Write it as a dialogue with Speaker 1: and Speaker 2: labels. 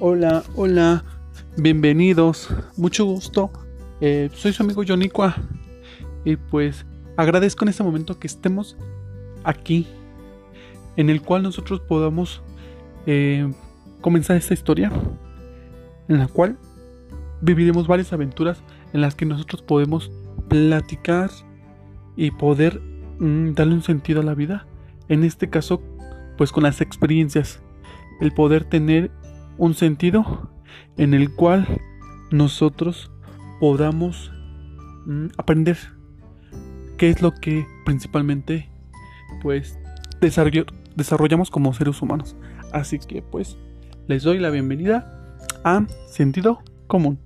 Speaker 1: Hola, hola, bienvenidos, mucho gusto. Eh, soy su amigo Yonicua y pues agradezco en este momento que estemos aquí, en el cual nosotros podamos eh, comenzar esta historia, en la cual viviremos varias aventuras en las que nosotros podemos platicar y poder mm, darle un sentido a la vida. En este caso, pues con las experiencias, el poder tener un sentido en el cual nosotros podamos mm, aprender qué es lo que principalmente pues desarrollamos como seres humanos. Así que pues les doy la bienvenida a Sentido Común.